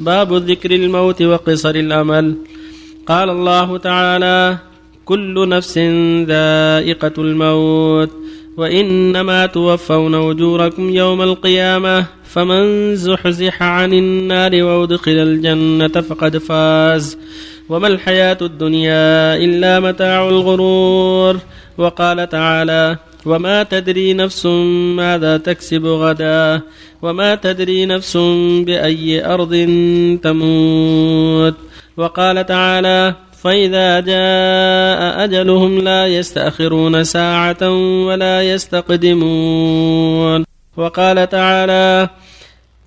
باب ذكر الموت وقصر الامل قال الله تعالى كل نفس ذائقه الموت وانما توفون اجوركم يوم القيامه فمن زحزح عن النار وادخل الجنه فقد فاز وما الحياه الدنيا الا متاع الغرور وقال تعالى وما تدري نفس ماذا تكسب غدا وما تدري نفس باي ارض تموت وقال تعالى فإذا جاء أجلهم لا يستأخرون ساعة ولا يستقدمون وقال تعالى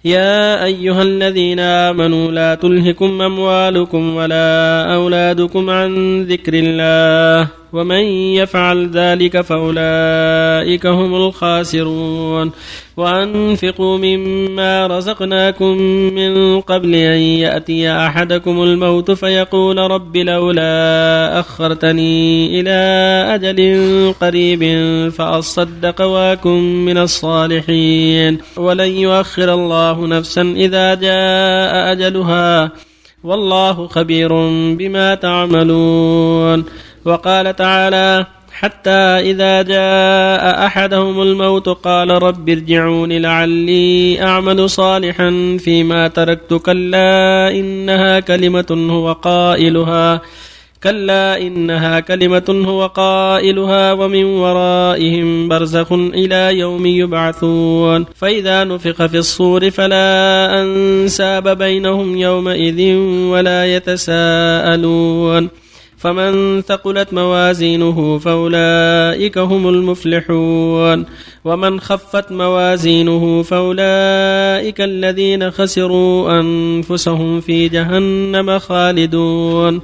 يا أيها الذين آمنوا لا تلهكم أموالكم ولا أولادكم عن ذكر الله ومن يفعل ذلك فأولئك هم الخاسرون وأنفقوا مما رزقناكم من قبل أن يأتي أحدكم الموت فيقول رب لولا أخرتني إلى أجل قريب فأصدق واكن من الصالحين ولن يؤخر الله نفسا إذا جاء أجلها والله خبير بما تعملون وقال تعالى حتى إذا جاء أحدهم الموت قال رب ارجعون لعلي أعمل صالحا فيما تركت كلا إنها كلمة هو قائلها كلا إنها كلمة هو قائلها ومن ورائهم برزخ إلى يوم يبعثون فإذا نفخ في الصور فلا أنساب بينهم يومئذ ولا يتساءلون فمن ثقلت موازينه فأولئك هم المفلحون ومن خفت موازينه فأولئك الذين خسروا أنفسهم في جهنم خالدون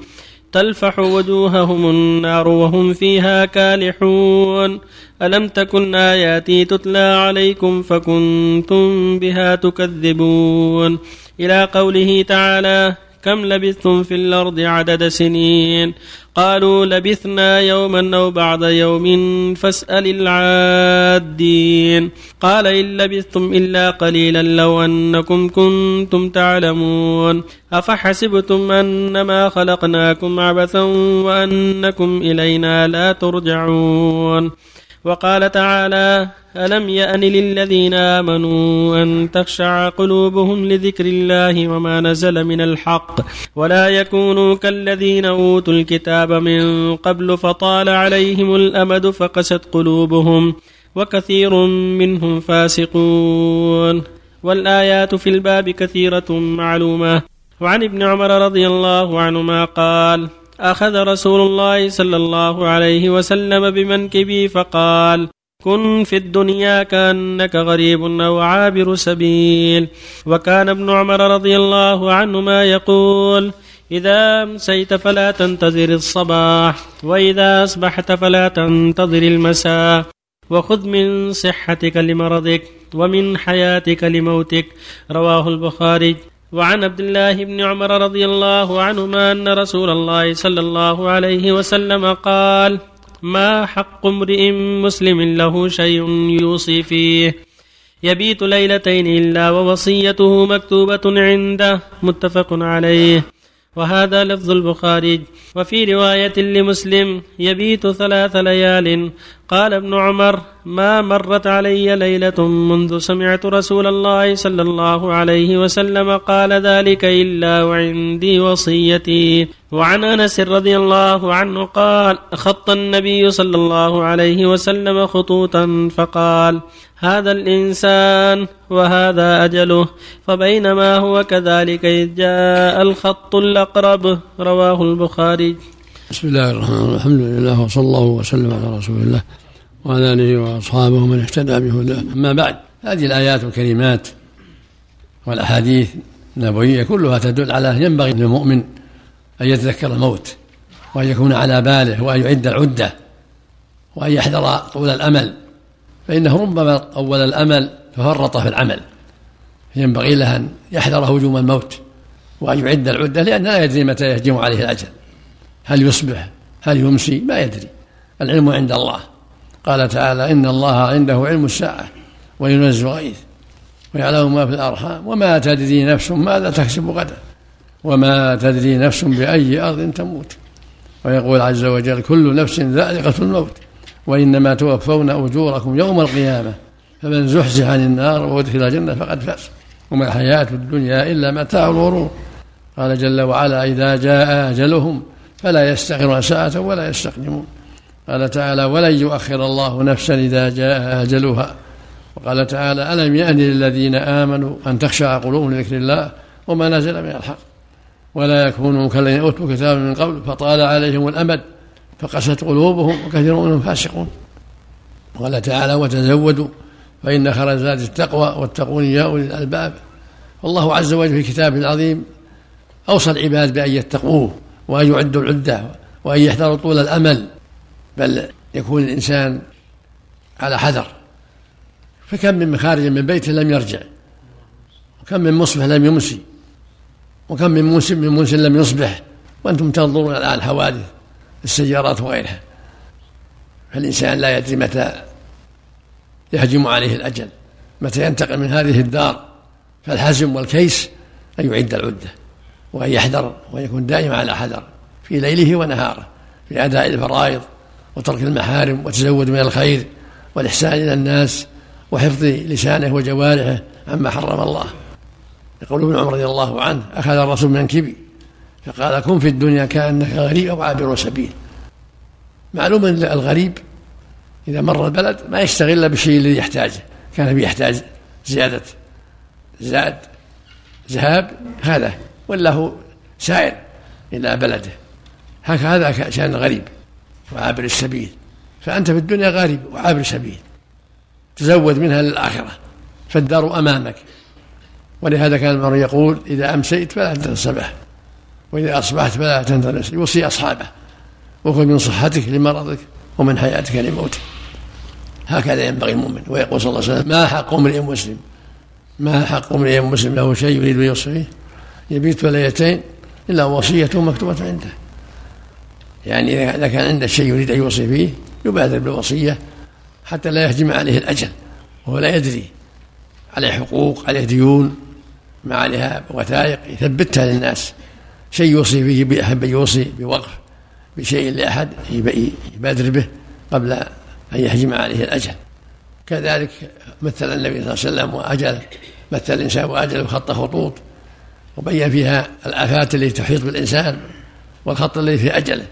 تلفح وجوههم النار وهم فيها كالحون ألم تكن آياتي تتلى عليكم فكنتم بها تكذبون إلى قوله تعالى كم لبثتم في الأرض عدد سنين قالوا لبثنا يوما أو بعض يوم فاسأل العادين قال إن لبثتم إلا قليلا لو أنكم كنتم تعلمون أفحسبتم أنما خلقناكم عبثا وأنكم إلينا لا ترجعون وقال تعالى ألم يأن للذين آمنوا أن تخشع قلوبهم لذكر الله وما نزل من الحق ولا يكونوا كالذين أوتوا الكتاب من قبل فطال عليهم الأمد فقست قلوبهم وكثير منهم فاسقون والآيات في الباب كثيرة معلومة وعن ابن عمر رضي الله عنهما قال أخذ رسول الله صلى الله عليه وسلم بمنكبي فقال كن في الدنيا كأنك غريب أو عابر سبيل وكان ابن عمر رضي الله عنهما يقول إذا أمسيت فلا تنتظر الصباح وإذا أصبحت فلا تنتظر المساء وخذ من صحتك لمرضك ومن حياتك لموتك رواه البخاري وعن عبد الله بن عمر رضي الله عنهما أن رسول الله صلى الله عليه وسلم قال ما حق امرئ مسلم له شيء يوصي فيه يبيت ليلتين إلا ووصيته مكتوبة عنده متفق عليه وهذا لفظ البخاري وفي رواية لمسلم يبيت ثلاث ليال قال ابن عمر ما مرت علي ليلة منذ سمعت رسول الله صلى الله عليه وسلم قال ذلك إلا وعندي وصيتي وعن أنس رضي الله عنه قال خط النبي صلى الله عليه وسلم خطوطا فقال هذا الإنسان وهذا أجله فبينما هو كذلك إذ جاء الخط الأقرب رواه البخاري بسم الله الرحمن الرحيم الحمد لله وصلى الله وسلم على رسول الله وعلى آله وأصحابه من اهتدى بهداه أما بعد هذه الآيات والكلمات والأحاديث النبوية كلها تدل على ينبغي للمؤمن أن يتذكر الموت وأن يكون على باله وأن يعد العدة وأن يحذر طول الأمل فإنه ربما أول الأمل ففرط في العمل ينبغي له أن يحذر هجوم الموت وأن يعد العدة لأن لا يدري متى يهجم عليه الأجل هل يصبح هل يمسي ما يدري العلم عند الله قال تعالى إن الله عنده علم الساعة وينزل الغيث ويعلم ما في الأرحام وما تدري نفس ماذا تكسب غدا وما تدري نفس بأي أرض تموت ويقول عز وجل كل نفس ذائقة الموت وإنما توفون أجوركم يوم القيامة فمن زحزح عن النار وأدخل الجنة فقد فاز وما الحياة الدنيا إلا متاع الغرور قال جل وعلا إذا جاء أجلهم فلا يستغرون ساعة ولا يستقدمون قال تعالى ولن يؤخر الله نفسا إذا جاء أجلها وقال تعالى ألم يأن للذين آمنوا أن تخشع قلوبهم لذكر الله وما نزل من الحق ولا يكونوا كالذين أوتوا كتابا من قبل فطال عليهم الأمد فقست قلوبهم وكثير منهم فاسقون قال تعالى وتزودوا فإن خير زاد التقوى واتقون يا أولي الألباب والله عز وجل في كتابه العظيم أوصى العباد بأن يتقوه وأن يعدوا العدة وأن يحذروا طول الأمل بل يكون الإنسان على حذر فكم من مخارج من بيته لم يرجع وكم من مصبح لم يمسي وكم من موسم من موسم لم يصبح وأنتم تنظرون الآن الحوادث السيارات وغيرها فالإنسان لا يدري متى يهجم عليه الأجل متى ينتقل من هذه الدار فالحزم والكيس أن يعد العدة وأن يحذر ويكون دائما على حذر في ليله ونهاره في أداء الفرائض وترك المحارم وتزود من الخير والإحسان إلى الناس وحفظ لسانه وجوارحه عما حرم الله يقول ابن عمر رضي الله عنه أخذ الرسول منكبي فقال كن في الدنيا كأنك غريب أو عابر سبيل معلوم أن الغريب إذا مر البلد ما يشتغل إلا بالشيء الذي يحتاجه كان يحتاج زيادة زاد ذهاب هذا ولا هو سائر إلى بلده هكذا شأن الغريب وعابر السبيل فأنت في الدنيا غريب وعابر سبيل تزود منها للآخرة فالدار أمامك ولهذا كان المرء يقول إذا أمسيت فلا تنصبح وإذا أصبحت فلا تندرس يوصي أصحابه وخذ من صحتك لمرضك ومن حياتك لموتك هكذا ينبغي المؤمن ويقول صلى الله عليه وسلم ما حق امرئ مسلم ما حق امرئ مسلم له شيء يريد ان يوصيه يبيت ليلتين الا وصيته مكتوبه عنده يعني اذا كان عنده شيء يريد ان يوصي فيه يبادر بالوصيه حتى لا يهجم عليه الاجل وهو لا يدري عليه حقوق عليه ديون ما عليها وثائق يثبتها للناس شيء يوصي به بأحب يوصي بوقف بشيء لأحد يبادر به قبل أن يحجم عليه الأجل كذلك مثل النبي صلى الله عليه وسلم وأجل مثل الإنسان وأجل وخط خطوط وبين فيها الآفات التي تحيط بالإنسان والخط الذي في أجله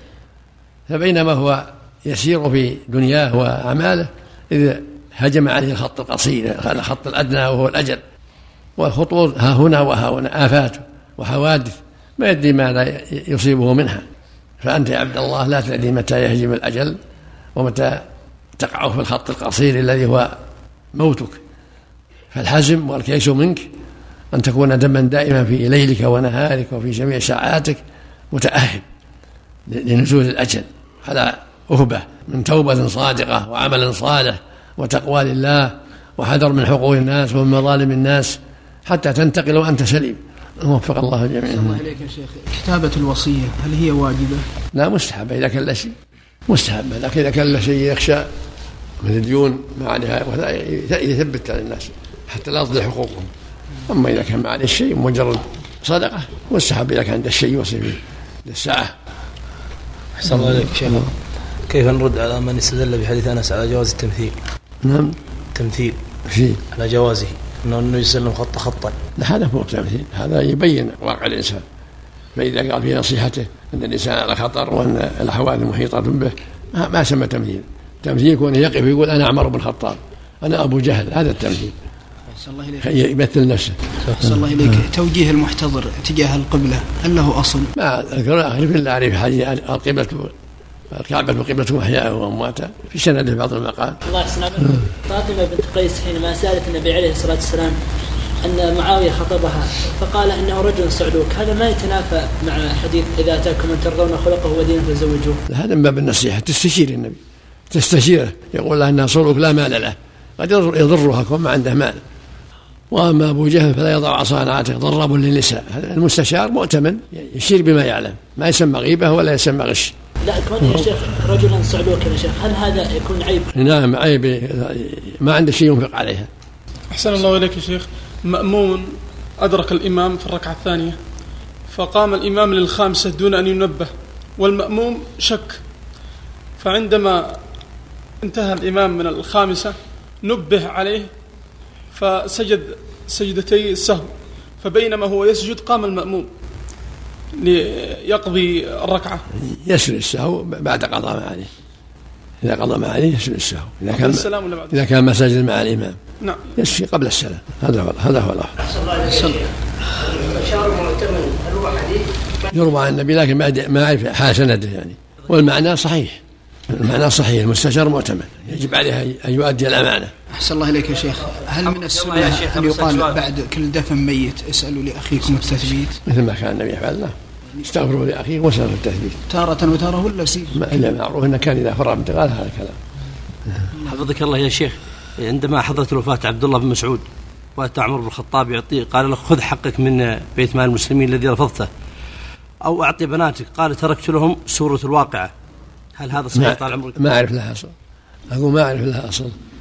فبينما هو يسير في دنياه وأعماله إذ هجم عليه الخط القصير هذا الخط الأدنى وهو الأجل والخطوط ها هنا وها هنا آفات وحوادث ويدري ماذا يصيبه منها فأنت يا عبد الله لا تدري متى يهجم الأجل ومتى تقع في الخط القصير الذي هو موتك فالحزم والكيس منك أن تكون دما دائما في ليلك ونهارك وفي جميع ساعاتك متأهب لنزول الأجل على أهبة من توبة صادقة وعمل صالح وتقوى لله وحذر من حقوق الناس ومن مظالم الناس حتى تنتقل وأنت سليم وفق الله جميعا الله إليك يا شيخ كتابة الوصية هل هي واجبة؟ لا مستحبة إذا كان لا شيء مستحبة لكن إذا كان لا شيء يخشى من الديون ما عليها يثبت على الناس حتى لا تضيع حقوقهم أما إذا كان ما عليه شيء مجرد صدقة مستحب إذا كان عنده شيء يوصي فيه للساعة أحسن الله إليك شيخ نعم. كيف نرد على من استدل بحديث أنس على جواز التمثيل؟ نعم التمثيل في على جوازه انه انه يسلم خط خطا هذا فوق تمثيل هذا يبين واقع الانسان فاذا قال في نصيحته ان الانسان على خطر وان الاحوال محيطه به ما سمى تمثيل تمثيل يكون يقف يقول انا عمر بن الخطاب انا ابو جهل هذا التمثيل الله إليك. يمثل نفسه صلى الله إليك توجيه المحتضر تجاه القبلة هل له أصل؟ ما أعرف إلا أعرف القبلة الكعبة قبلة أحياء وأمواتا في سنده بعض المقال الله يحسن فاطمة بنت قيس حينما سألت النبي عليه الصلاة والسلام أن معاوية خطبها فقال أنه رجل صعلوك هذا ما يتنافى مع حديث إذا أتاكم من ترضون خلقه ودينه فزوجوه هذا من باب النصيحة تستشير النبي تستشيره يقول لها أنها صعلوك لا مال له قد يضرها كون ما عنده مال واما ابو جهل فلا يضع عصا على عاتقه ضراب للنساء المستشار مؤتمن يشير بما يعلم ما يسمى غيبه ولا يسمى غش لا كون يا شيخ رجلا صعلوك يا شيخ هل هذا يكون عيب؟ نعم عيب ما عنده شيء ينفق عليها أحسن الله إليك يا شيخ مأمون أدرك الإمام في الركعة الثانية فقام الإمام للخامسة دون أن ينبه والمأموم شك فعندما انتهى الإمام من الخامسة نبه عليه فسجد سجدتي السهو فبينما هو يسجد قام المأموم ليقضي الركعة يسري السهو بعد قضاء ما عليه إذا قضى ما عليه يسري السهو إذا كان السلام ولا بعد إذا كان مساجد مع الإمام نعم يسري قبل السلام هذا هو هذا هو الأفضل يروى عن النبي لكن ما ما أعرف حال سنده يعني والمعنى صحيح المعنى صحيح المستشار مؤتمن يجب عليه أن يؤدي الأمانة أحسن الله إليك يا شيخ هل من السنة أن يقال بعد كل دفن ميت اسألوا لأخيكم التثبيت مثل ما كان النبي يفعل نعم استغفر لاخيه وسلف التثبيت تارة وتارة ولا سيف؟ الا معروف انه كان اذا فرغ من هذا الكلام حفظك الله يا شيخ عندما حضرت وفاة عبد الله بن مسعود واتى عمر بن الخطاب يعطيه قال له خذ حقك من بيت مال المسلمين الذي رفضته او اعطي بناتك قال تركت لهم سوره الواقعه هل هذا صحيح طال عمرك؟ ما اعرف لها اصلا اقول ما اعرف لها اصلا